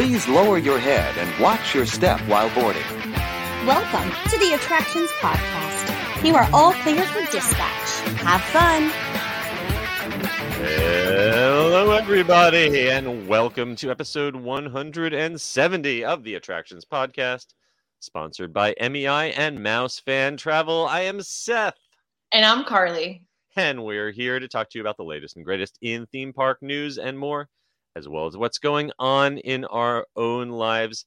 Please lower your head and watch your step while boarding. Welcome to the Attractions Podcast. You are all clear for dispatch. Have fun. Hello, everybody, and welcome to episode 170 of the Attractions Podcast, sponsored by MEI and Mouse Fan Travel. I am Seth, And I'm Carly. and we're here to talk to you about the latest and greatest in theme park news and more, as well as what's going on in our own lives.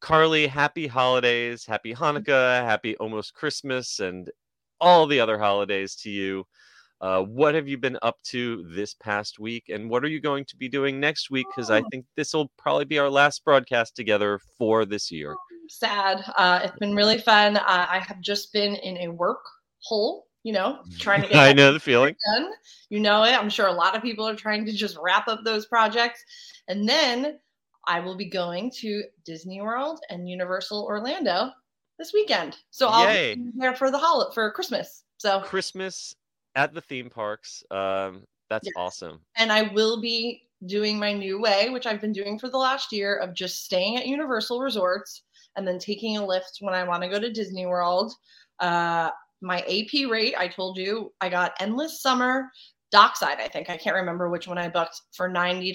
Carly, happy holidays, happy Hanukkah, happy almost Christmas, and all the other holidays to you. Uh, what have you been up to this past week, and what are you going to be doing next week? Because I Oh. think this will probably be our last broadcast together for this year. Sad. Uh, it's been really fun. Uh, I have just been in a work hole, you know, trying to get I know the feeling. done. You know it. I'm sure a lot of people are trying to just wrap up those projects. And then I will be going to Disney World and Universal Orlando this weekend. So I'll Yay. be there for the holiday for Christmas. So Christmas at the theme parks. Um, that's Yes. awesome. and I will be doing my new way, which I've been doing for the last year of just staying at Universal Resorts and then taking a lift when I want to go to Disney World. Uh, my AP rate, I told you, I got Endless Summer Dockside, I think. I can't remember which one I booked for $90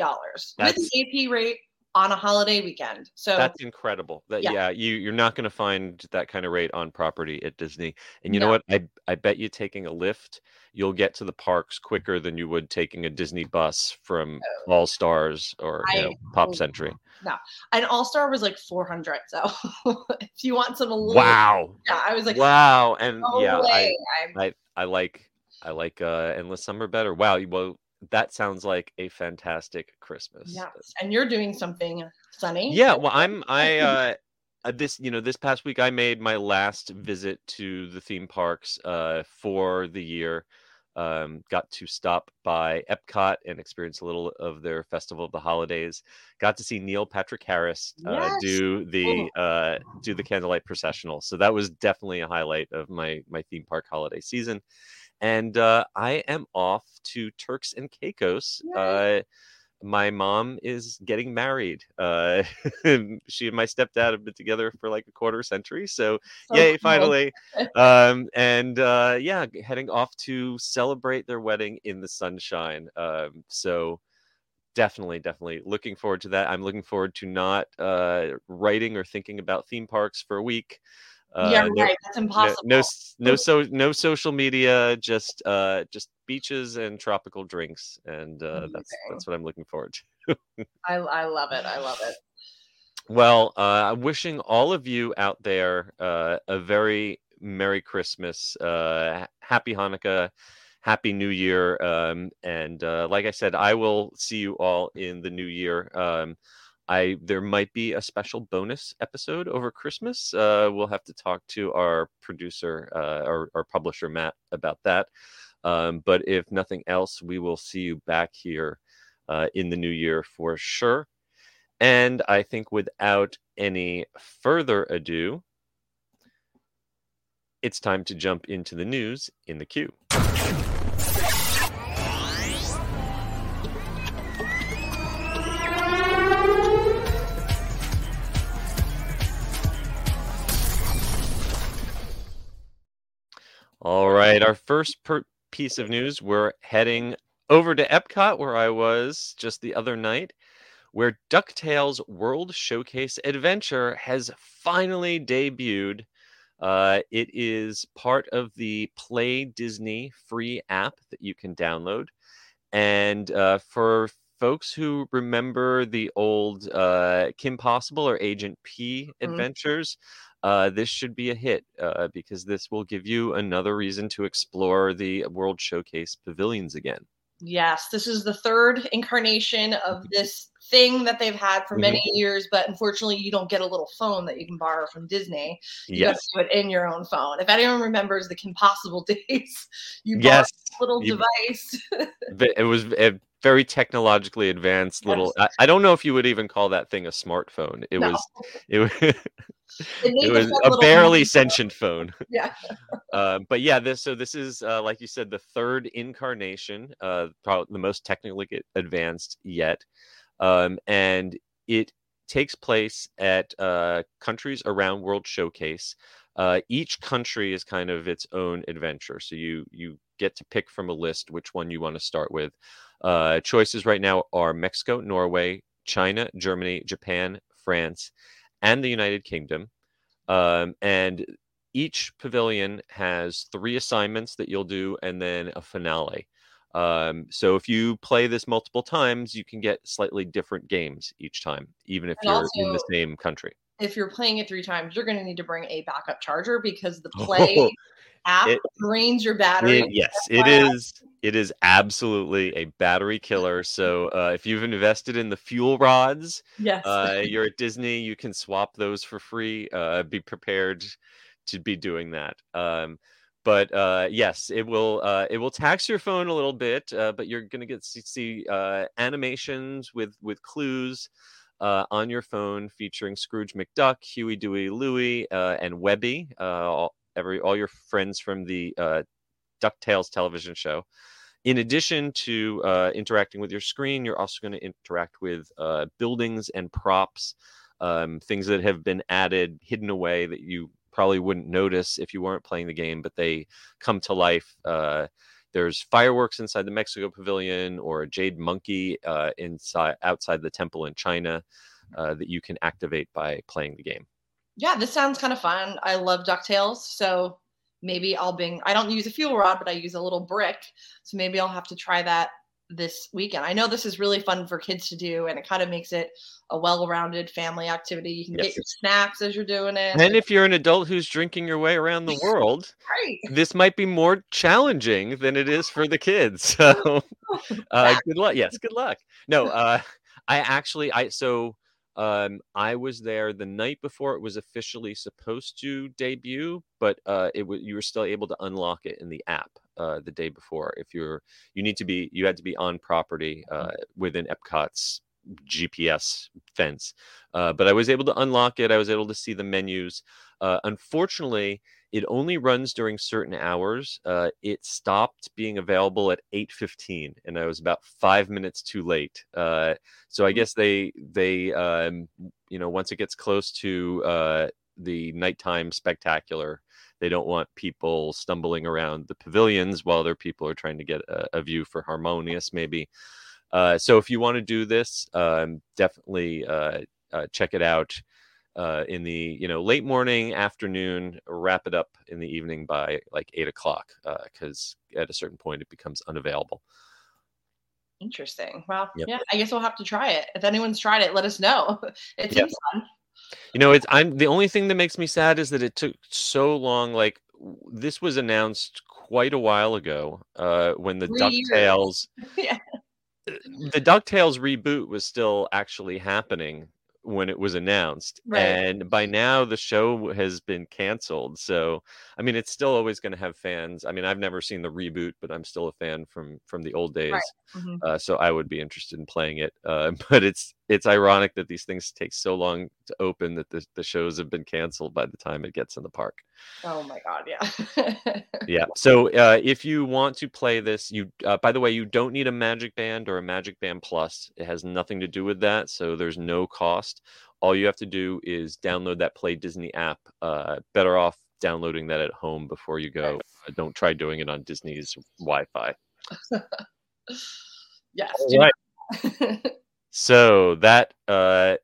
with the AP rate on a holiday weekend. So That's incredible. That Yeah. yeah, you you're not going to find that kind of rate on property at Disney. And you know what? I I bet you taking a lift, you'll get to the parks quicker than you would taking a Disney bus from All Stars or you know, Pop hope Century. an All Star was like 400 So if you want some little, Wow. yeah, I was like, Wow. And no yeah, I. I I like I like uh Endless Summer better. Wow. you- Well, that sounds like a fantastic Christmas. Yes, and you're doing something sunny. Yeah, well, I'm I uh uh, this you know this past week I made my last visit to the theme parks uh for the year. Um, got to stop by Epcot and experience a little of their Festival of the Holidays. Got to see Neil Patrick Harris uh, Yes. do the uh, do the candlelight processional. So that was definitely a highlight of my my theme park holiday season. And uh, I am off to Turks and Caicos. Uh, my mom is getting married. Uh, she and my stepdad have been together for like a quarter century. So, So yay, cool. finally. um, and uh, yeah, heading off to celebrate their wedding in the sunshine. Um, so, definitely, definitely looking forward to that. I'm looking forward to not uh, writing or thinking about theme parks for a week. Uh, yeah, no- right. That's impossible. no, s- no, so no social media, just uh, just beaches and tropical drinks, and uh, that's that's what I'm looking forward to. I, I love it. I love it. Well, uh, I'm wishing all of you out there uh, a very Merry Christmas, uh, Happy Hanukkah, Happy New Year, um, and uh, like I said, I will see you all in the new year. Um, I there might be a special bonus episode over Christmas. Uh, we'll have to talk to our producer, uh, our, our publisher Matt, about that. Um, but if nothing else, we will see you back here uh, in the new year for sure. And I think without any further ado, it's time to jump into the news in the queue. All right, our first per- piece of news we're heading over to Epcot, where I was just the other night, where DuckTales World Showcase Adventure has finally debuted. Uh, it is part of the Play Disney free app that you can download. And uh, for folks who remember the old uh, Kim Possible or Agent P Mhm. adventures, uh, this should be a hit uh, because this will give you another reason to explore the World Showcase pavilions again. Yes, this is the third incarnation of this thing that they've had for many years, but unfortunately, you don't get a little phone that you can borrow from Disney. You Yes. have to do it in your own phone. If anyone remembers the Kim Possible days, you bought Yes. a little You- device. It was a very technologically advanced little. I, I don't know if you would even call that thing a smartphone. It No. was. It was. It was a barely sentient phone. Yeah. Um, but yeah, this so this is uh, like you said, the third incarnation, uh, probably the most technically advanced yet, um, and it takes place at uh, countries around World Showcase. Uh, each country is kind of its own adventure, so you you get to pick from a list which one you want to start with. Uh, choices right now are Mexico, Norway, China, Germany, Japan, France, and the United Kingdom. Um, and each pavilion has three assignments that you'll do and then a finale. Um, so if you play this multiple times, you can get slightly different games each time, even if And you're also- in the same country. If you're playing it three times, you're going to need to bring a backup charger because the play Oh, app it- drains your battery. It- yes, it is. It is absolutely a battery killer. So uh, if you've invested in the fuel rods, yes. uh, you're at Disney, you can swap those for free. Uh, be prepared to be doing that. Um, but uh, yes, it will. Uh, it will tax your phone a little bit, uh, but you're going to get to see uh, animations with with clues uh, on your phone featuring Scrooge McDuck, Huey, Dewey, Louie, uh, and Webby. Uh, all, every all your friends from the uh, DuckTales television show. In addition to uh, interacting with your screen, you're also going to interact with uh, buildings and props, um, things that have been added, hidden away that you probably wouldn't notice if you weren't playing the game, but they come to life. There's fireworks inside the Mexico Pavilion or a jade monkey uh, inside outside the temple in China uh, that you can activate by playing the game. yeah, this sounds kind of fun. I love DuckTales. So maybe I'll bring, I don't use a fuel rod, but I use a little brick. So maybe I'll have to try that this weekend. I know this is really fun for kids to do, and it kind of makes it a well rounded family activity. You can Yes. get your snacks as you're doing it. And if you're an adult who's drinking your way around the world, Great. this might be more challenging than it is for the kids. So, uh, good luck. Yes, good luck. No, uh, I actually, I so um, I was there the night before it was officially supposed to debut, but uh, it was you were still able to unlock it in the app uh, the day before. If you're, you need to be, you had to be on property uh, within Epcot's GPS fence. Uh, but I was able to unlock it. I was able to see the menus. Uh, unfortunately, it only runs during certain hours. Uh, it stopped being available at 8:15, and I was about five minutes too late. Uh, so I guess they they um, you know once it gets close to uh, the nighttime spectacular, they don't want people stumbling around the pavilions while their people are trying to get a, a view for harmonious maybe. Uh, so if you want to do this, um, definitely uh, uh, check it out uh, in the you know late morning, afternoon. Wrap it up in the evening by like eight o'clock because at a certain point it becomes unavailable. Interesting. Well, Yep. yeah, I guess we'll have to try it. If anyone's tried it, let us know. It Yep. seems fun. You know, it's I'm the only thing that makes me sad is that it took so long. Like this was announced quite a while ago uh, when the Three. DuckTales Yeah. the DuckTales reboot was still actually happening when it was announced. Right. And by now the show has been canceled. So I mean it's still always going to have fans. I mean I've never seen the reboot, but I'm still a fan from from the old days. Mhm. Uh, so I would be interested in playing it. Uh, but it's it's ironic that these things take so long to open that the, the shows have been canceled by the time it gets in the park. Oh my god, yeah. Yeah. So uh, if you want to play this, you uh, by the way, you don't need a Magic Band or a Magic Band Plus. It has nothing to do with that. So there's no cost. All you have to do is download that Play Disney app. Uh, better off downloading that at home before you go. Uh, don't try doing it on Disney's Wi-Fi. yes. All right. So that uh,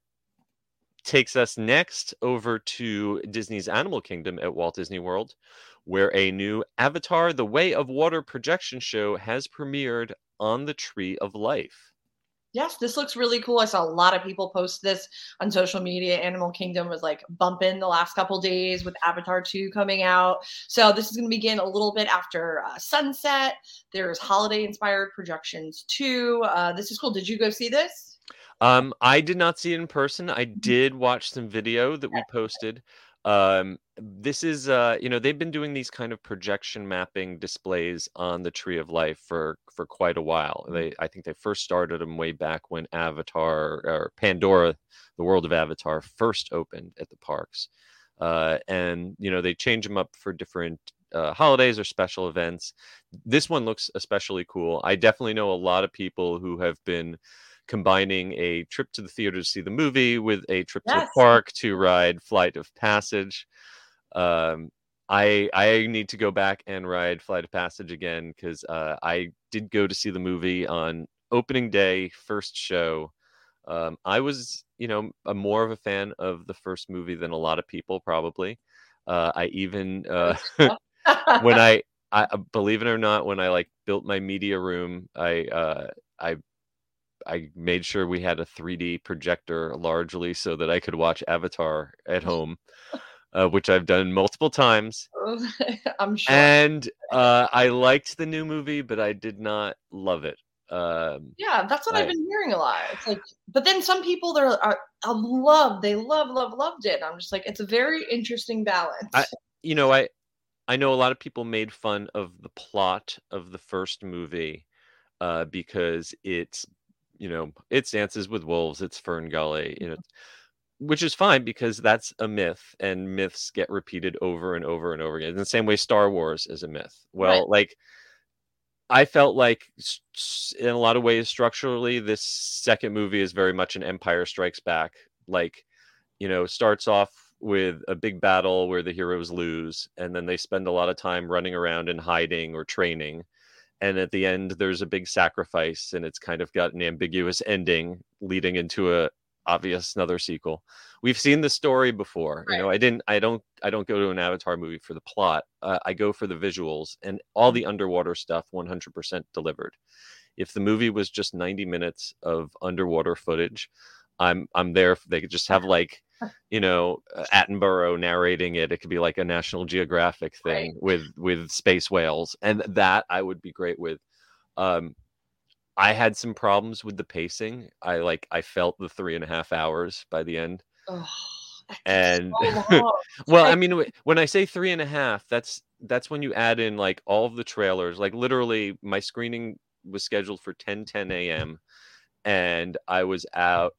takes us next over to Disney's Animal Kingdom at Walt Disney World, where a new Avatar: The Way of Water projection show has premiered on the Tree of Life. Yes, this looks really cool. I saw a lot of people post this on social media. Animal Kingdom was like bumping the last couple days with Avatar 2 coming out. So this is going to begin a little bit after uh, sunset. There's holiday inspired projections too. Uh, this is cool. Did you go see this? Um, I did not see it in person. I did watch some video that we posted. Um, this is, uh, you know, they've been doing these kind of projection mapping displays on the Tree of Life for for quite a while. They, I think, they first started them way back when Avatar or Pandora, the world of Avatar, first opened at the parks, uh, and you know they change them up for different uh, holidays or special events. This one looks especially cool. I definitely know a lot of people who have been combining a trip to the theater to see the movie with a trip to the park to ride Flight of Passage. Um, I I need to go back and ride Flight of Passage again because uh, I did go to see the movie on opening day, first show. Um, I was, you know, a more of a fan of the first movie than a lot of people probably. Uh, I even uh, when I, I believe it or not, when I like built my media room, I uh, I I made sure we had a 3D projector largely so that I could watch Avatar at home, uh, which I've done multiple times. I'm sure. And uh, I liked the new movie, but I did not love it. Um, yeah, that's what I- I've been hearing a lot. It's like, but then some people they're are, I love, they love, love, loved it. I'm just like, it's a very interesting balance. I- you know, I I know a lot of people made fun of the plot of the first movie uh, because it's you know it's Dances with Wolves, it's Fern Gully, mm-hmm. you know, which is fine because that's a myth and myths get repeated over and over and over again. In the same way, Star Wars is a myth. Well, Right. like I felt like in a lot of ways structurally, this second movie is very much an Empire Strikes Back. Like, you know, starts off with a big battle where the heroes lose, and then they spend a lot of time running around and hiding or training. And at the end, there's a big sacrifice, and it's kind of got an ambiguous ending leading into a obvious another sequel. We've seen the story before. You know, I didn't, I don't, I don't go to an Avatar movie for the plot. Uh, I go for the visuals and all the underwater stuff. 100% delivered. If the movie was just 90 minutes of underwater footage, I'm I'm there. if They could just have like, you know, Attenborough narrating it. It could be like a National Geographic thing with with space whales, and that I would be great with. Um, I had some problems with the pacing. I like I felt the three and a half hours by the end. That's And so well, I- I mean, when I say three and a half, that's that's when you add in like all of the trailers. Like literally, my screening was scheduled for 10 10 a.m. and I was out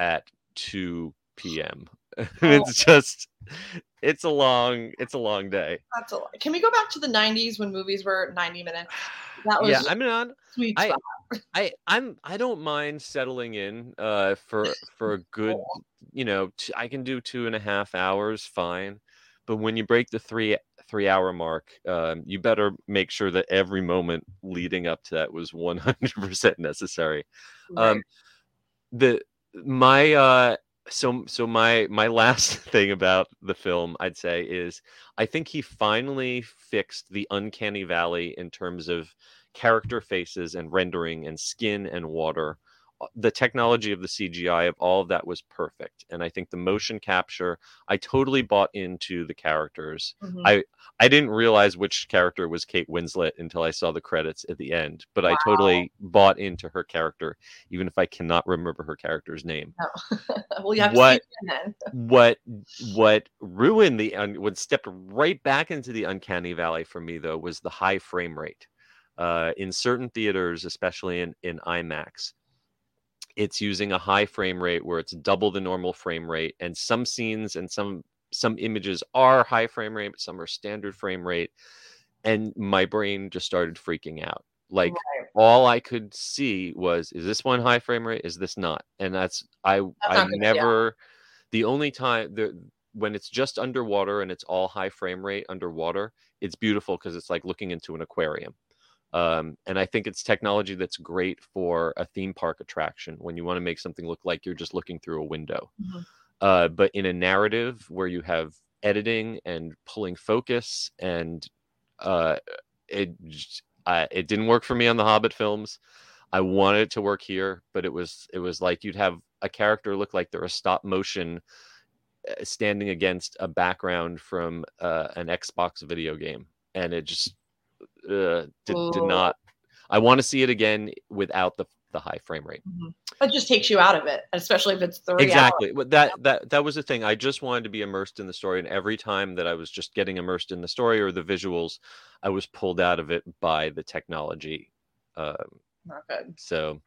at 2 p.m. it's just it's a long it's a long day. That's a lot. Can we go back to the 90s when movies were 90 minutes? That was yeah, I mean, on sweet I- spot. I I'm I don't mind settling in uh for for a good you know t- I can do two and a half hours fine, but when you break the three three hour mark, um, you better make sure that every moment leading up to that was one hundred percent necessary. Right. Um, the my uh so so my my last thing about the film I'd say is I think he finally fixed the uncanny valley in terms of character faces and rendering and skin and water the technology of the CGI of all of that was perfect and I think the motion capture I totally bought into the characters Mhm. I I didn't realize which character was Kate Winslet until I saw the credits at the end, but I totally bought into her character, even if I cannot remember her character's name. well, you have what- to see then. What what ruined the un, what stepped right back into the uncanny valley for me though was the high frame rate. Uh, in certain theaters, especially in in IMAX, it's using a high frame rate where it's double the normal frame rate, and some scenes and some some images are high frame rate, but some are standard frame rate, and my brain just started freaking out. Like Right. all I could see was, is this one high frame rate? Is this not? And that's I not I good, yeah. never. The only time the when it's just underwater and it's all high frame rate underwater, it's beautiful because it's like looking into an aquarium. Um, and I think it's technology that's great for a theme park attraction when you want to make something look like you're just looking through a window. Mhm. Uh, but in a narrative where you have editing and pulling focus and uh, it uh, it didn't work for me on the Hobbit films. I wanted it to work here, but it was it was like you'd have a character look like they're a stop motion uh, standing against a background from uh, an Xbox video game, and it just uh, did, did not. I want to see it again without the the high frame rate. It just takes you out of it, especially if it's three exactly but that that that was the thing i just wanted to be immersed in the story and every time that i was just getting immersed in the story or the visuals i was pulled out of it by the technology um. Not good. so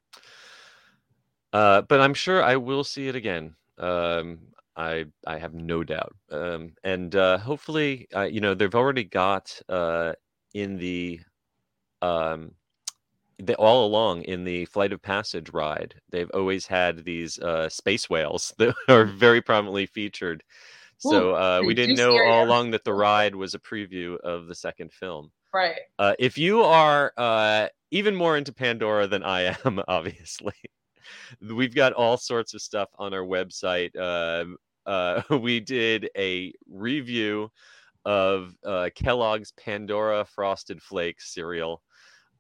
uh but i'm sure i will see it again um i i have no doubt um and uh hopefully uh, you know they've already got uh in the um they, all along in the Flight of Passage ride, they've always had these uh, space whales that are very prominently featured. So uh, we didn't know all along that the ride was a preview of the second film. Right. Uh, if you are uh, even more into Pandora than I am, obviously, we've got all sorts of stuff on our website. Um, uh, we did a review of uh, Kellogg's Pandora Frosted Flakes cereal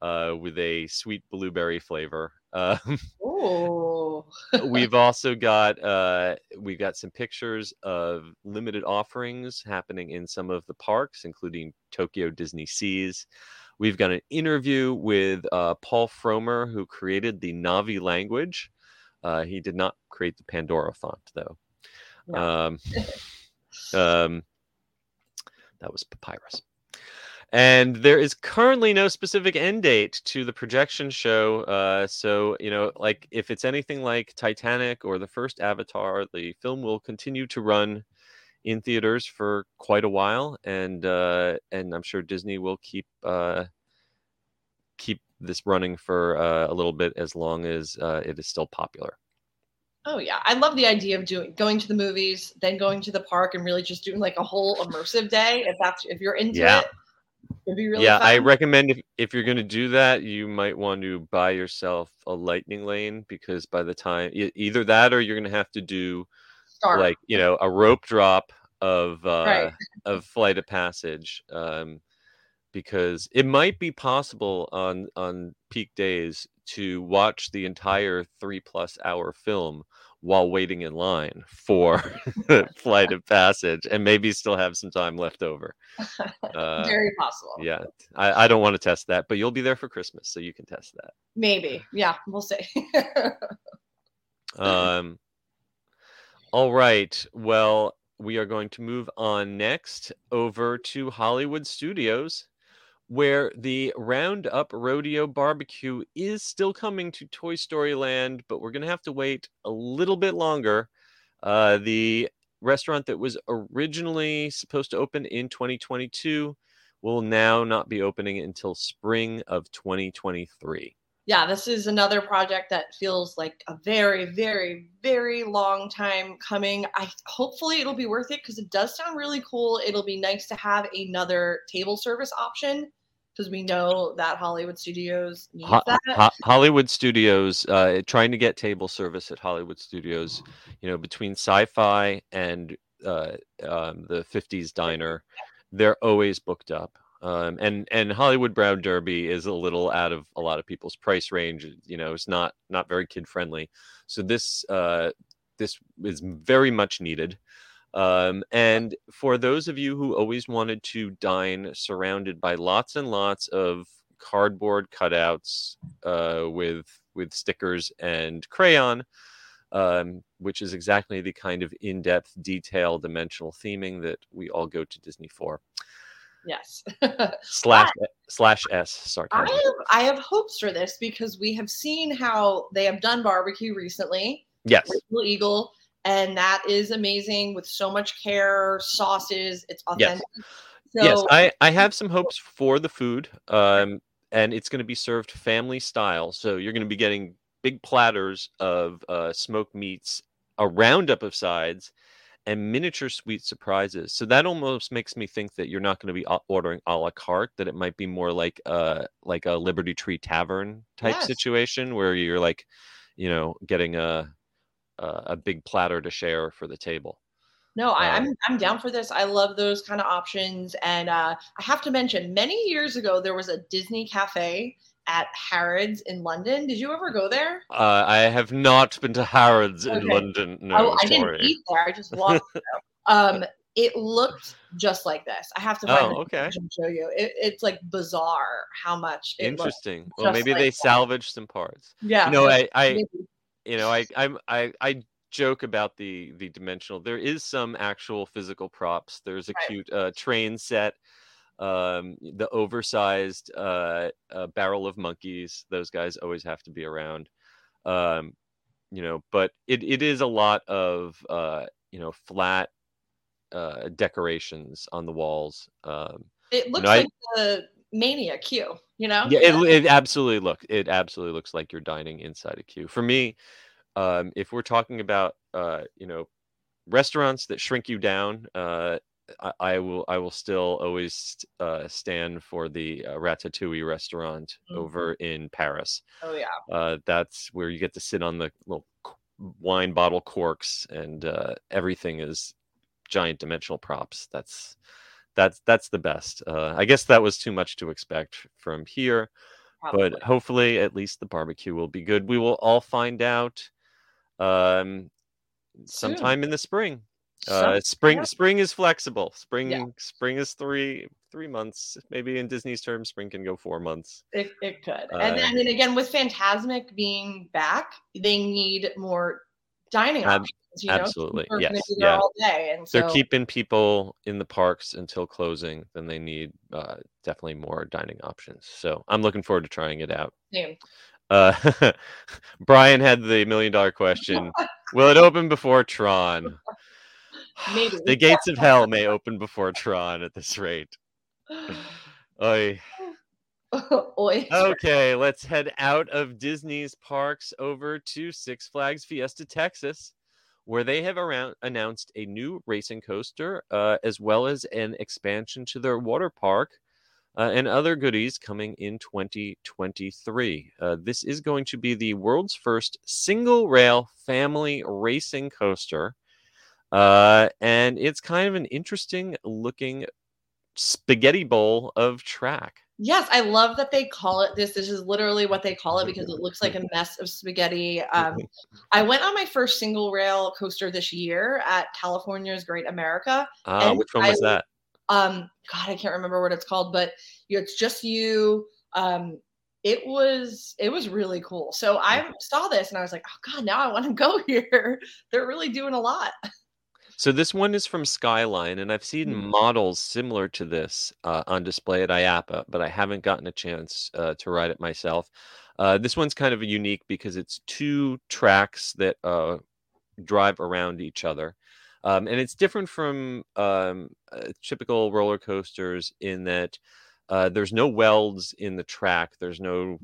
uh, with a sweet blueberry flavor. Um, Oh. we've also got uh, we've got some pictures of limited offerings happening in some of the parks, including Tokyo Disney Seas. We've got an interview with uh, Paul Frommer, who created the Na'vi language. Uh, he did not create the Pandora font, though. Um, um, that was Papyrus. And there is currently no specific end date to the projection show. Uh, so, you know, like if it's anything like Titanic or the first Avatar, the film will continue to run in theaters for quite a while, and uh, and I'm sure Disney will keep uh, keep this running for uh, a little bit as long as uh, it is still popular. Oh yeah, I love the idea of doing going to the movies, then going to the park, and really just doing like a whole immersive day. If that's if you're into Yeah. it, it'd be really yeah, I recommend if, if you're going to do that, you might want to buy yourself a lightning lane because by the time either that or you're going to have to do Start. like you know a rope drop of uh, Right. of flight of passage um, because it might be possible on on peak days to watch the entire three plus hour film while waiting in line for flight of passage and maybe still have some time left over uh, Very possible. yeah I, I don't want to test that but you'll be there for christmas so you can test that Maybe. Yeah, we'll see. Um, all right. Well, we are going to move on next over to Hollywood Studios, where the Roundup Rodeo Barbecue is still coming to Toy Story Land, but we're going to have to wait a little bit longer. Uh, the restaurant that was originally supposed to open in 2022 will now not be opening until spring of 2023. Yeah, this is another project that feels like a very, very, very long time coming. I hopefully it'll be worth it because it does sound really cool. It'll be nice to have another table service option because we know that Hollywood Studios needs Ho- that. Ho- Hollywood Studios, uh, trying to get table service at Hollywood Studios, you know, between sci-fi and uh, um, the '50s diner, they're always booked up. Um, and and Hollywood Brown Derby is a little out of a lot of people's price range. You know, it's not not very kid friendly. So this uh, this is very much needed. Um, and for those of you who always wanted to dine surrounded by lots and lots of cardboard cutouts uh, with with stickers and crayon, um, which is exactly the kind of in-depth, detail, dimensional theming that we all go to Disney for. Yes. Slash slash s I sarcasm. have, I have hopes for this because we have seen how they have done barbecue recently. Yes. Eagle, and that is amazing with so much care, sauces. It's Yes. authentic. So, yes, I, I have some hopes for the food. Um, and it's going to be served family style. So you're going to be getting big platters of uh, smoked meats, a roundup of sides, and miniature sweet surprises. So that almost makes me think that you're not going to be ordering a la carte. That it might be more like a like a Liberty Tree Tavern type Yes. situation where you're like, you know, getting a a, a big platter to share for the table. no, I, um, I'm I'm down for this. I love those kind of options, and uh, I have to mention, many years ago there was a Disney cafe at Harrods in London. Did you ever go there? Uh, I have not been to Harrods in London. No, oh, I sorry. didn't eat there. I just walked. Um, it looked just like this. I have to find Oh, okay. and show you. It, it's like bizarre how much. Interesting. Well, maybe like they that. salvaged some parts. Yeah. You know, I, I, maybe- you know, I, I'm, I, I joke about the the dimensional. There is some actual physical props. There's a Right. cute uh, train set. Um, the oversized uh, uh, barrel of monkeys. Those guys always have to be around. Um, you know, but it, it is a lot of uh, you know flat uh, decorations on the walls. Um, It looks I- like the Mania queue. You know? Yeah, it, it absolutely look it absolutely looks like you're dining inside a queue. For me, um, if we're talking about uh, you know restaurants that shrink you down, uh, I, I will I will still always uh, stand for the uh, Ratatouille restaurant Mhm. over in Paris. Oh yeah. Uh, that's where you get to sit on the little wine bottle corks, and uh, everything is giant dimensional props. That's that's that's the best. Uh, I guess that was too much to expect from here, Probably. but hopefully, at least the barbecue will be good. We will all find out um, Soon. sometime in the spring. Uh, spring yeah. spring is flexible. Spring Yeah. spring is three three months. Maybe in Disney's terms, spring can go four months. It, it could. Uh, and then and again, with Fantasmic being back, they need more dining Ab- options. You know? absolutely, People yes, yeah. all day. And so they're keeping people in the parks until closing, then they need uh, definitely more dining options. So I'm looking forward to trying it out. same. Uh, Brian had the million dollar question: Will it open before Tron? Maybe. the gates of hell may open before Tron at this rate. Oy. Oi. Okay, let's head out of Disney's parks over to Six Flags Fiesta Texas, where they have around announced a new racing coaster, uh, as well as an expansion to their water park. Uh, and other goodies coming in 2023. Uh, this is going to be the world's first single rail family racing coaster. Uh, and it's kind of an interesting looking spaghetti bowl of track. Yes, I love that they call it this. This is literally what they call it because it looks like a mess of spaghetti. Um, I went on my first single rail coaster this year at California's Great America. Ah, which one was I- that? Um, God, I can't remember what it's called, but it's just you. Um, it was it was really cool. So I saw this and I was like, oh God, now I want to go here. They're really doing a lot. So this one is from Skyline, and I've seen Mhm. models similar to this uh, on display at IAAPA, but I haven't gotten a chance uh, to ride it myself. Uh, this one's kind of unique because it's two tracks that uh, drive around each other. Um, and it's different from um, uh, typical roller coasters in that uh, there's no welds in the track, there's no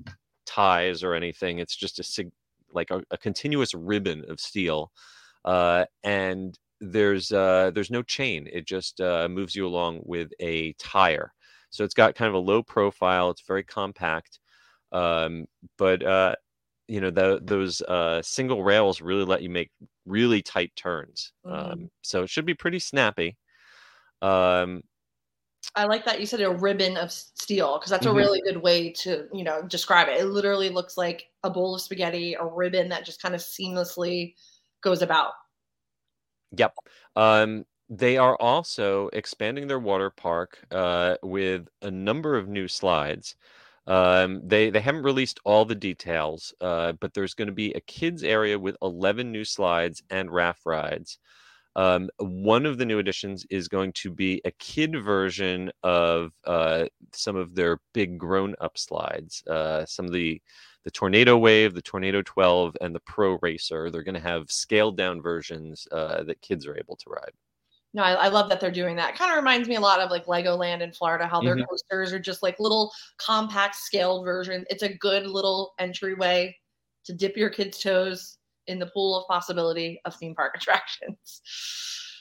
ties or anything. It's just a sig- like a, a continuous ribbon of steel, uh, and there's uh, there's no chain. It just uh, moves you along with a tire. So it's got kind of a low profile. It's very compact, um, but uh, you know the, those uh, single rails really let you make really tight turns. Mhm. Um, so it should be pretty snappy. Um, I like that you said a ribbon of steel because that's Mhm. a really good way to, you know, describe it. It literally looks like a bowl of spaghetti, a ribbon that just kind of seamlessly goes about. Yep. Um, they are also expanding their water park uh, with a number of new slides. Um, they they haven't released all the details, uh, but there's going to be a kids area with 11 new slides and raft rides. Um, one of the new additions is going to be a kid version of uh, some of their big grown-up slides. Uh, some of the the Tornado Wave, the Tornado 12, and the Pro Racer. They're going to have scaled down versions uh, that kids are able to ride. No, I, I love that they're doing that. Kind of reminds me a lot of like Legoland in Florida, how their Mhm. coasters are just like little compact scaled version. It's a good little entryway to dip your kids' toes in the pool of possibility of theme park attractions.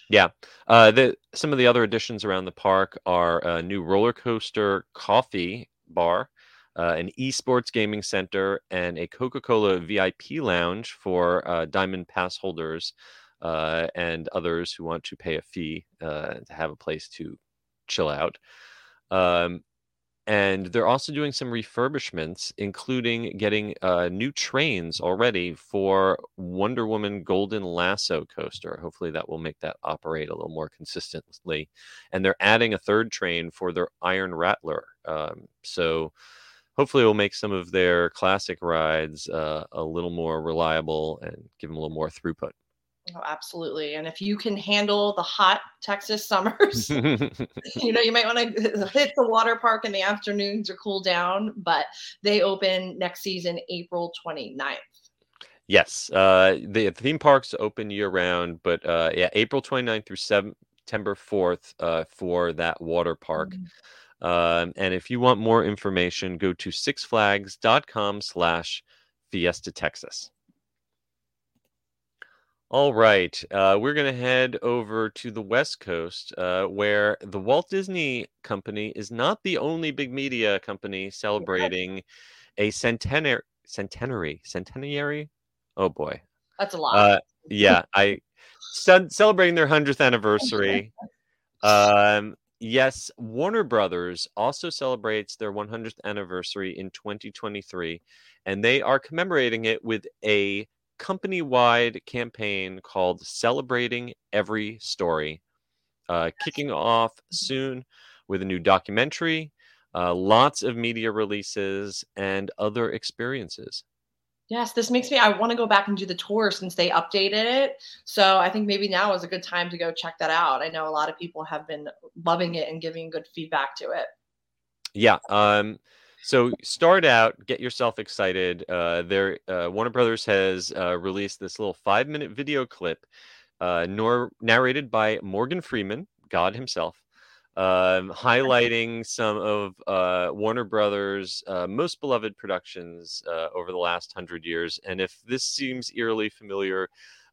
Yeah. Uh, the, some of the other additions around the park are a new roller coaster coffee bar, uh, an esports gaming center, and a Coca Cola VIP lounge for uh, Diamond Pass holders uh, and others who want to pay a fee uh, to have a place to chill out. Um, and they're also doing some refurbishments, including getting uh, new trains already for Wonder Woman Golden Lasso coaster. Hopefully, that will make that operate a little more consistently. And they're adding a third train for their Iron Rattler. Um, so, hopefully, will make some of their classic rides uh, a little more reliable and give them a little more throughput. Oh, absolutely. And if you can handle the hot Texas summers, you know, you might want to hit the water park in the afternoons to cool down, but they open next season, April 29th. Yes, uh, the theme parks open year round, but uh, yeah, April 29th through September 4th uh, for that water park. Um, and if you want more information, go to sixflags.com slash Fiesta Texas. All right, uh, we're going to head over to the West Coast, uh, where the Walt Disney Company is not the only big media company celebrating a centenary, centenary, centenary. Oh boy, That's a lot. uh, yeah, I ce- celebrating their hundredth anniversary. Um, yes, Warner Brothers also celebrates their 100th anniversary in 2023, and they are commemorating it with a company-wide campaign called "Celebrating Every Story," uh, kicking off soon with a new documentary, uh, lots of media releases, and other experiences. Yes, this makes me. I want to go back and do the tour since they updated it. So I think maybe now is a good time to go check that out. I know a lot of people have been loving it and giving good feedback to it. Yeah. Um, so start out, get yourself excited. Uh, there, uh, Warner Brothers has uh, released this little five-minute video clip, uh, nor narrated by Morgan Freeman, God himself, um, highlighting some of uh, Warner Brothers' uh, most beloved productions uh, over the last hundred years. And if this seems eerily familiar,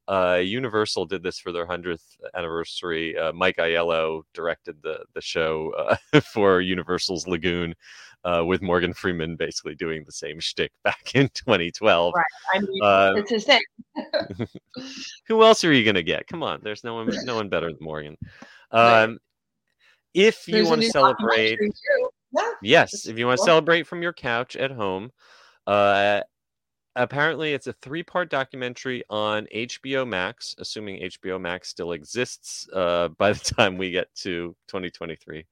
uh, Universal did this for their hundredth anniversary. Uh, Mike Aiello directed the the show uh, for Universal's Lagoon, uh, with Morgan Freeman basically doing the same shtick back in 2012. Right. I mean, Uh, it's his thing. Who else are you gonna get? Come on, there's no one no one better than Morgan. Um, if you There's want to celebrate. Yeah. yes, if you want to cool. celebrate from your couch at home, uh, apparently it's a three-part documentary on HBO Max, assuming HBO Max still exists uh, by the time we get to 2023.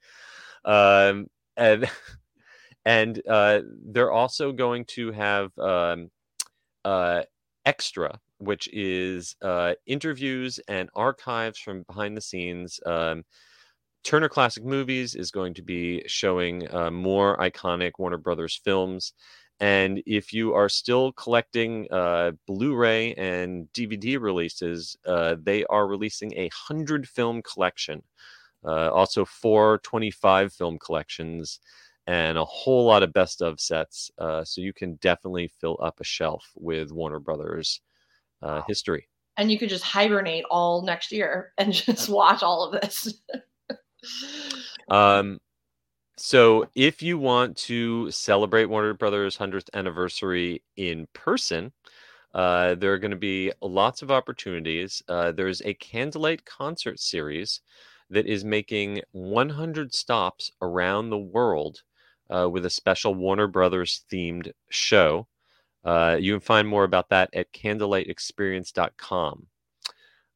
Um, and and uh, they're also going to have um, uh, extra, which is uh, interviews and archives from behind the scenes. Um, Turner Classic Movies is going to be showing uh, more iconic Warner Brothers films. And if you are still collecting uh, Blu ray and DVD releases, uh, they are releasing a 100 film collection. Uh, also, four 25 film collections and a whole lot of best of sets. Uh, so you can definitely fill up a shelf with Warner Brothers uh, history. And you could just hibernate all next year and just watch all of this. Um, so if you want to celebrate Warner Brothers 100th anniversary in person, uh, there are going to be lots of opportunities. Uh, there's a Candlelight concert series that is making 100 stops around the world uh, with a special Warner Brothers themed show. Uh, you can find more about that at candlelightexperience.com.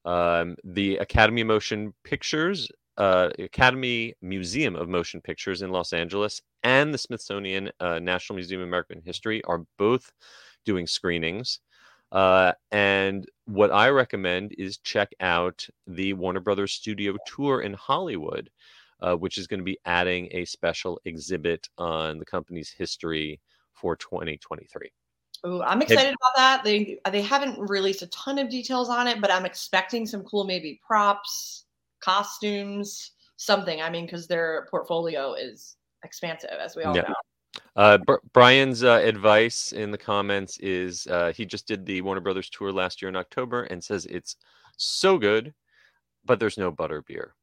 Um, the Academy Motion Pictures uh, Academy Museum of Motion Pictures in Los Angeles and the Smithsonian uh, National Museum of American History are both doing screenings. Uh, and what I recommend is check out the Warner Brothers Studio Tour in Hollywood, uh, which is going to be adding a special exhibit on the company's history for 2023. Ooh, I'm excited about that. They they haven't released a ton of details on it, but I'm expecting some cool maybe props, costumes, something. I mean, because their portfolio is expansive, as we all Yeah. know. Uh, Br- Brian's uh, advice in the comments is uh, he just did the Warner Brothers tour last year in October and says it's so good, but there's no butter beer.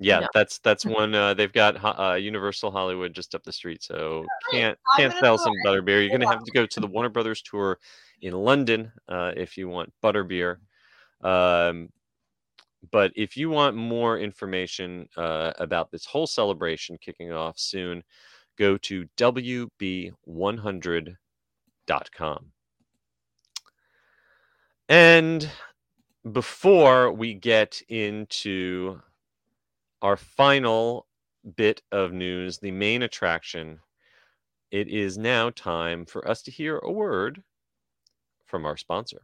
Yeah, No. that's that's one. Uh, they've got uh, Universal Hollywood just up the street, so can't can't sell some butter beer. You're gonna have to go to the Warner Brothers tour in London uh, if you want butter beer. Um, but if you want more information uh, about this whole celebration kicking off soon, go to wb100.com. And before we get into our final bit of news, the main attraction, it is now time for us to hear a word from our sponsor.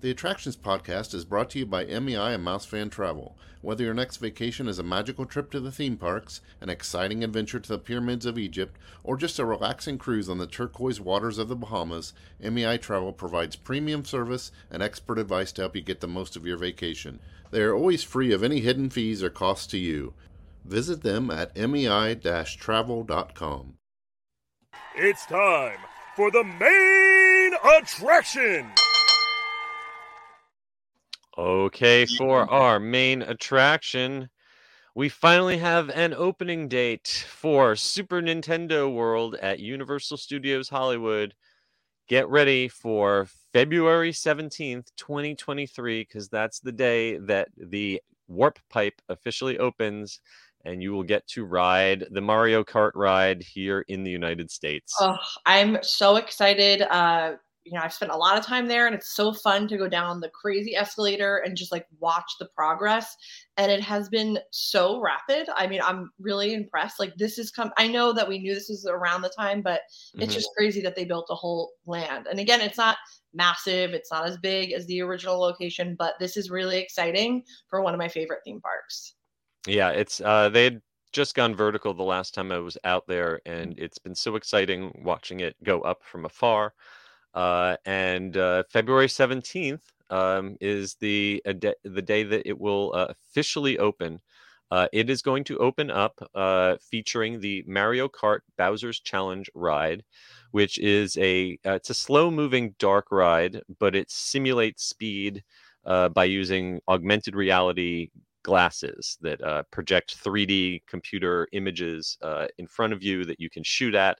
The Attractions Podcast is brought to you by MEI and Mouse Fan Travel. Whether your next vacation is a magical trip to the theme parks, an exciting adventure to the pyramids of Egypt, or just a relaxing cruise on the turquoise waters of the Bahamas, MEI Travel provides premium service and expert advice to help you get the most of your vacation. They are always free of any hidden fees or costs to you. Visit them at mei-travel.com. It's time for the main attraction. Okay, for our main attraction, we finally have an opening date for Super Nintendo World at Universal Studios Hollywood. Get ready for February 17th, 2023, because that's the day that the Warp Pipe officially opens and you will get to ride the Mario Kart ride here in the United States. Oh, I'm so excited. Uh, you know, I've spent a lot of time there and it's so fun to go down the crazy escalator and just like watch the progress. And it has been so rapid. I mean, I'm really impressed. Like, this is come, I know that we knew this was around the time, but it's Mhm. just crazy that they built a whole land. And again, it's not massive, it's not as big as the original location, but this is really exciting for one of my favorite theme parks. Yeah, it's uh they had just gone vertical the last time I was out there, and it's been so exciting watching it go up from afar. Uh, and uh, February 17th um, is the the day that it will uh, officially open. Uh, it is going to open up uh, featuring the Mario Kart Bowser's Challenge ride, which is a uh, it's a slow moving dark ride, but it simulates speed by using augmented reality glasses that project 3D computer images in front of you that you can shoot at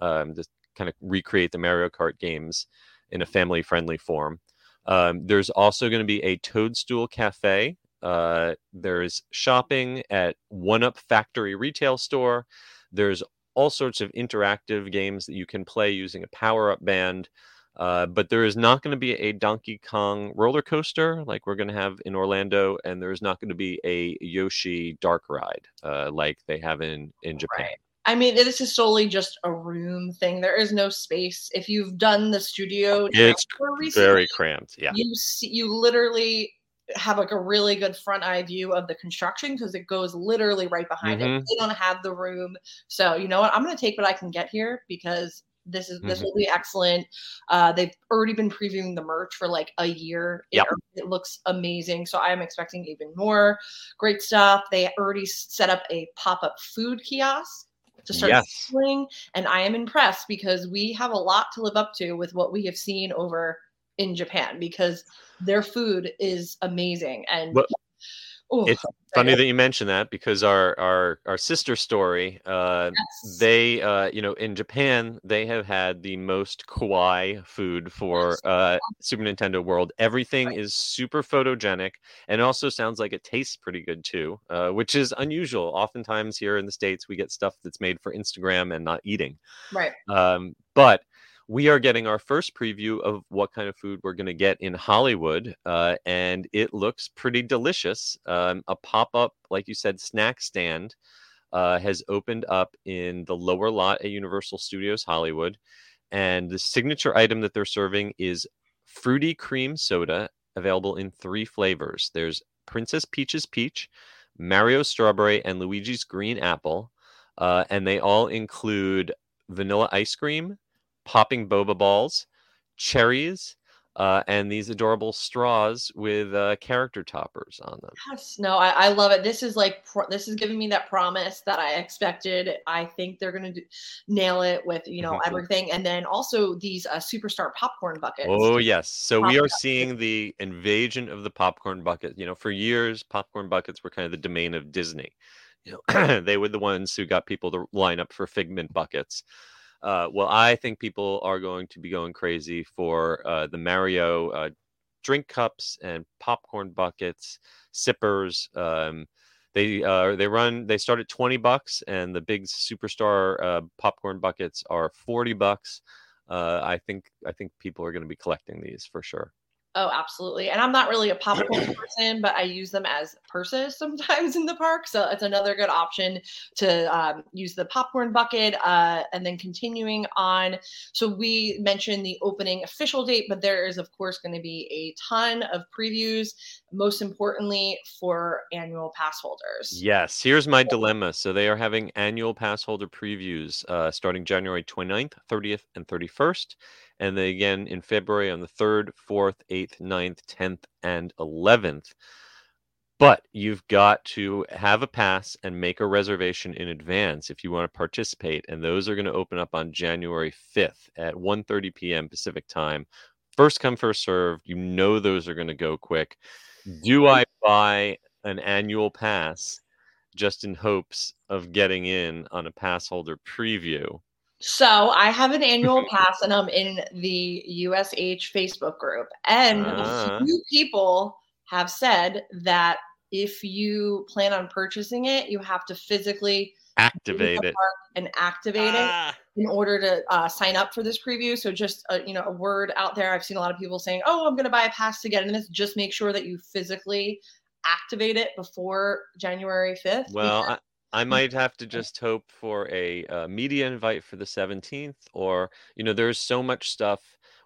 um, kind of recreate the Mario Kart games in a family friendly form. Um, there's also going to be a Toadstool Cafe. Uh, there's shopping at One Up Factory retail store. There's all sorts of interactive games that you can play using a power up band. Uh, but there is not going to be a Donkey Kong roller coaster like we're going to have in Orlando, and there's not going to be a Yoshi dark ride uh, like they have in in Japan. Right. I mean, this is solely just a room thing. There is no space. If you've done the studio It's recently, Very cramped. Yeah. you see, you literally have like a really good front eye view of the construction because it goes literally right behind it. Mhm. They don't have the room, so you know what? I'm going to take what I can get here because this is this Mhm. will be excellent. Uh, they've already been previewing the merch for like a year. It, Yep. it looks amazing, so I am expecting even more great stuff. They already set up a pop up food kiosk to start Yes. and I am impressed because we have a lot to live up to with what we have seen over in Japan because their food is amazing and Well, Ooh, it's Funny that you mention that because our our our sister story, uh, yes. they uh, you know in Japan they have had the most kawaii food for uh, Super Nintendo World. Everything Right. is super photogenic and also sounds like it tastes pretty good too, uh, which is unusual. Oftentimes here in the states we get stuff that's made for Instagram and not eating. right. Um, but we are getting our first preview of what kind of food we're going to get in Hollywood, uh, and it looks pretty delicious. Um, a pop up, like you said, snack stand uh, has opened up in the lower lot at Universal Studios Hollywood. And the signature item that they're serving is fruity cream soda, available in three flavors. There's Princess Peach's Peach, Mario Strawberry, and Luigi's Green Apple. Uh, and they all include vanilla ice cream, popping boba balls, cherries, uh, and these adorable straws with uh, character toppers on them. Yes, no, I, I love it. This is like pro- this is giving me that promise that I expected. I think they're gonna do, nail it with you know Mhm. everything, and then also these uh, superstar popcorn buckets. Oh yes, so we are seeing the invasion of the popcorn bucket. You know, for years, popcorn buckets were kind of the domain of Disney. You know, they were the ones who got people to line up for Figment buckets. Uh, well, I think people are going to be going crazy for uh, the Mario uh, drink cups and popcorn buckets, sippers. Um, they uh, they run. They start at twenty bucks, and the big superstar uh, popcorn buckets are forty bucks. I think I think people are going to be collecting these for sure. Oh, absolutely. And I'm not really a popcorn person, but I use them as purses sometimes in the park. So it's another good option to um, use the popcorn bucket. Uh, and then continuing on. So we mentioned the opening official date, but there is, of course, going to be a ton of previews, most importantly for annual pass holders. Yes, here's my dilemma. So they are having annual pass holder previews uh, starting January 29th, 30th, and 31st. And then again in February on the 3rd, 4th, 8th, 9th, 10th, and 11th. but you've got to have a pass and make a reservation in advance if you want to participate. And those are going to open up on january 5th at 1.30 p.m pacific time. First come first served. you know those are going to go quick. Do i buy an annual pass just in hopes of getting in on a pass holder preview So I have an annual pass and I'm in the USH Facebook group. And Ah. a few people have said that if you plan on purchasing it, you have to physically activate it and activate it Ah. in order to uh, sign up for this preview. So just uh, you know a word out there. I've seen a lot of people saying, "Oh, I'm going to buy a pass to get in this." Just make sure that you physically activate it before January 5th. Well, because- I, I might have to just hope for a uh, media invite for the 17th, or you know, there's so much stuff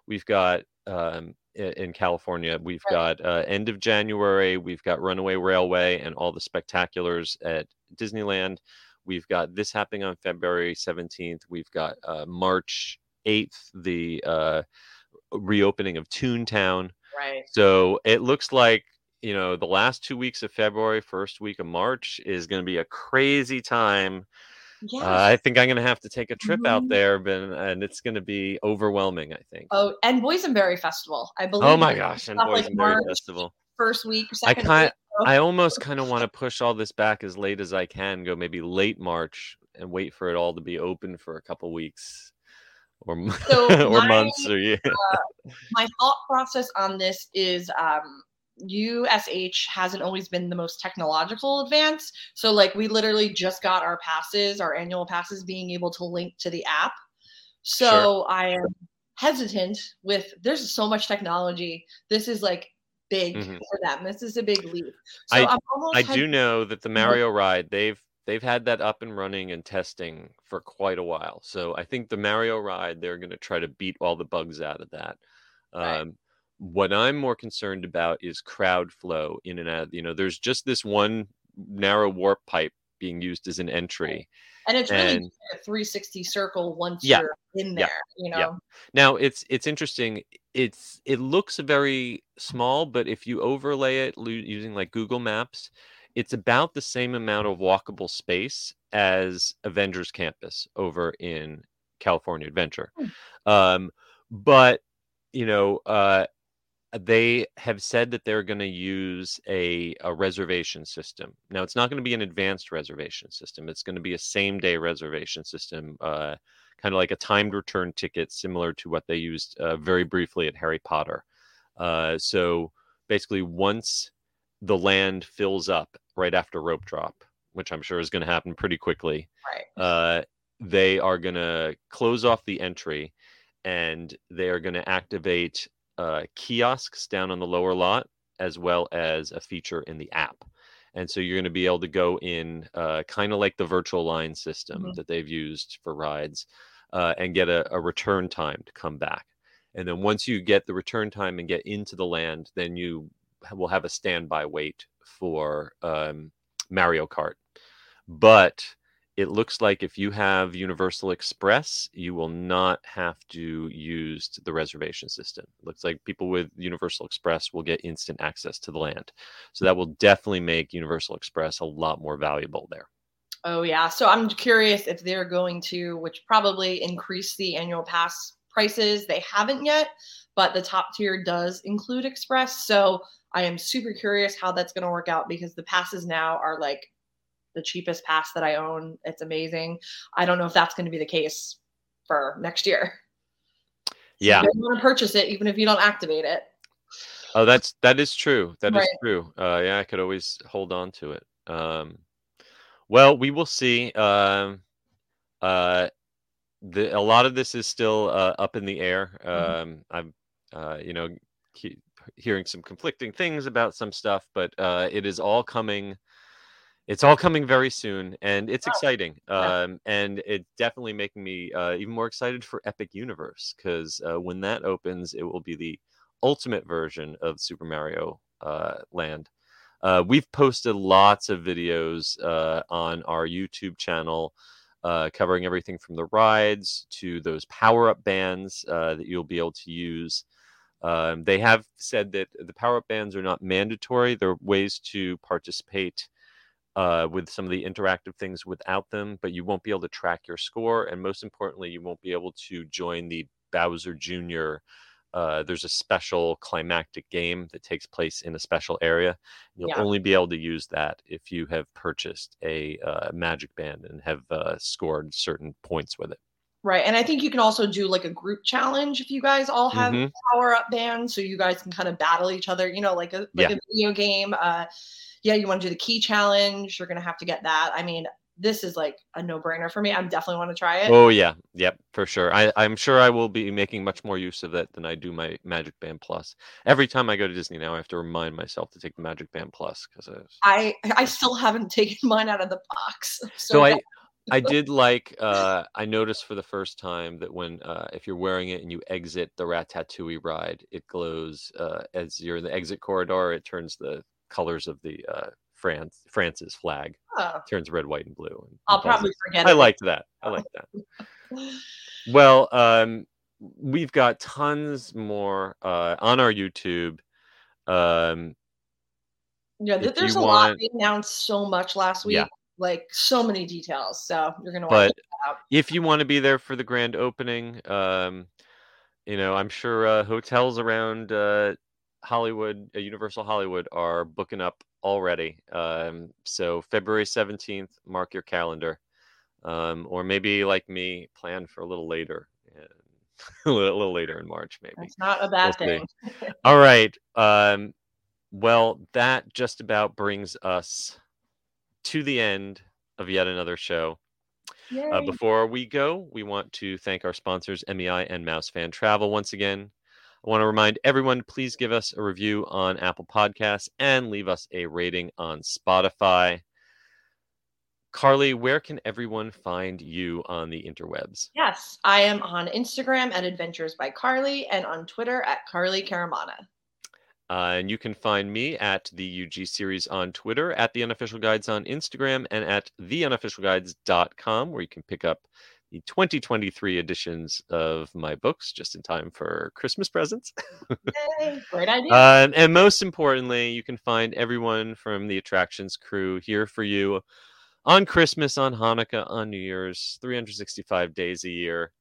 we've got um, in California. We've Right. got uh, end of January. We've got Runaway Railway and all the spectaculars at Disneyland. We've got this happening on February 17th. We've got uh, March 8th, the uh, reopening of Toontown. right. So it looks like you know the last two weeks of February, first week of March is going to be a crazy time. Yeah. Uh, I think I'm going to have to take a trip out Mhm. there, but and it's going to be overwhelming. I think. oh, and Boysenberry Festival. I believe. Oh my gosh! And like Boysenberry March, Festival. First week, I second kind week. I almost kind of want to push all this back as late as I can. Go maybe late March and wait for it all to be open for a couple weeks, or So or my- months or yeah. my thought process on this is um USH hasn't always been the most technological advance. So like we literally just got our passes, our annual passes being able to link to the app. So I am hesitant with there's so much technology. This is like big Mhm. for them. This is a big leap. So I- I, am almost I do know that the Mario ride they've they've had that up and running and testing for quite a while. So I think the Mario ride they're going to try to beat all the bugs out of that. Right. Um, what I'm more concerned about is crowd flow in and out. You know, there's just this one narrow warp pipe being used as an entry. and it's really and- a 360 circle once Yeah. you're in Yeah. there, you know. Yeah. Now it's it's interesting. It's it looks very small, but if you overlay it using like Google Maps, it's about the same amount of walkable space as Avengers Campus over in California Adventure. Um, but you know, uh, they have said that they're going to use a, a reservation system. Now, it's not going to be an advanced reservation system. It's going to be a same day reservation system, uh, kind of like a timed return ticket, similar to what they used uh, very briefly at Harry Potter. Uh, so basically, once the land fills up right after rope drop, which I'm sure is going to happen pretty quickly, Right. uh, they are going to close off the entry and they are going to activate uh, kiosks down on the lower lot as well as a feature in the app. And so you're going to be able to go in uh, kind of like the virtual line system Mhm. that they've used for rides uh, and get a, a return time to come back. And then once you get the return time and get into the land, then you will have a standby wait for um, Mario Kart. But it looks like if you have Universal Express, you will not have to use the reservation system. It looks like people with Universal Express will get instant access to the land. So that will definitely make Universal Express a lot more valuable there. Oh yeah. So I'm curious if they're going to, which probably increase the annual pass prices. They haven't yet, but the top tier does include express. So I am super curious how that's going to work out because the passes now are like the cheapest pass that I own. It's amazing. I don't know if that's going to be the case for next year. So Yeah. you want to purchase it even if you don't activate it. Oh, that's that is true. That is Right. true. Uh, yeah, I could always hold on to it. Um, well, we will see. Um, uh, the a lot of this is still uh, up in the air. Mhm. Um, I'm, uh, you know, he, hearing some conflicting things about some stuff, but uh, it is all coming. It's all coming very soon, and it's exciting. Um, and it's definitely making me uh, even more excited for Epic Universe because uh, when that opens, it will be the ultimate version of Super Mario uh, Land. Uh, we've posted lots of videos uh, on our YouTube channel uh, covering everything from the rides to those power up bands uh, that you'll be able to use. Um, they have said that the power up bands are not mandatory. There are ways to participate uh, with some of the interactive things without them, but you won't be able to track your score. And most importantly, you won't be able to join the Bowser Jr. Uh, there's a special climactic game that takes place in a special area. You'll Yeah. only be able to use that if you have purchased a uh, Magic Band and have uh, scored certain points with it. Right. And I think you can also do like a group challenge if you guys all have Mhm. power up bands. So you guys can kind of battle each other, you know, like a like Yeah. a video game. Yeah, you want to do the key challenge, you're gonna have to get that. I mean, this is like a no-brainer for me. I'm definitely want to try it. Oh yeah, yep, for sure. I, I'm sure I will be making much more use of that than I do my Magic Band Plus. Every time I go to Disney now, I have to remind myself to take the Magic Band Plus because I I still haven't taken mine out of the box. so I I did like uh I noticed for the first time that when uh if you're wearing it and you exit the Ratatouille ride, it glows uh as you're in the exit corridor, it turns the colors of the uh France France's flag oh, turns red, white, and blue. and I'll probably forget I it. liked that. I like that. Well, um, we've got tons more uh, on our YouTube. Um, Yeah, th- there's a lot. want- They announced so much last week. Yeah. Like so many details. So you're gonna but out. if you want to be there for the grand opening, um, you know, I'm sure uh, hotels around uh, Hollywood, uh, Universal Hollywood, are booking up already. Um, so February 17th, mark your calendar, um, or maybe like me, plan for a little later, a little, later in March, maybe. That's not a bad thing. All right. Um, well, that just about brings us to the end of yet another show. Uh, before we go, we want to thank our sponsors, MEI and Mouse Fan Travel, once again. I want to remind everyone to please give us a review on Apple Podcasts and leave us a rating on Spotify. Carly, where can everyone find you on the interwebs? Yes, I am on Instagram at Adventures by Carly and on Twitter at Carly Caramana. Uh, and you can find me at the UG series on Twitter, at the unofficial guides on Instagram, and at theunofficialguides.com, where you can pick up the 2023 editions of my books just in time for Christmas presents. Yay, great idea. Uh, and, and most importantly, you can find everyone from the attractions crew here for you on Christmas, on Hanukkah, on New Year's, 365 days a year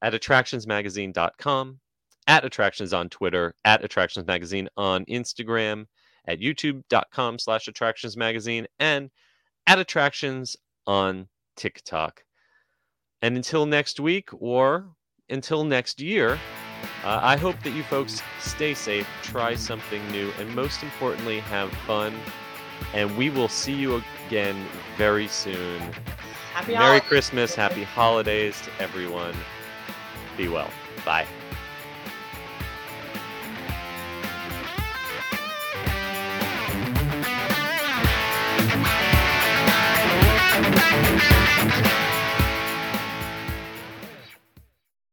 at attractionsmagazine.com, at attractions on Twitter, at attractions magazine on Instagram, at youtube.com slash attractions magazine, and at attractions on TikTok. And until next week or until next year, uh, I hope that you folks stay safe, try something new, and most importantly, have fun. And we will see you again very soon. Happy Merry holidays. Christmas, happy holidays to everyone. Be well. Bye.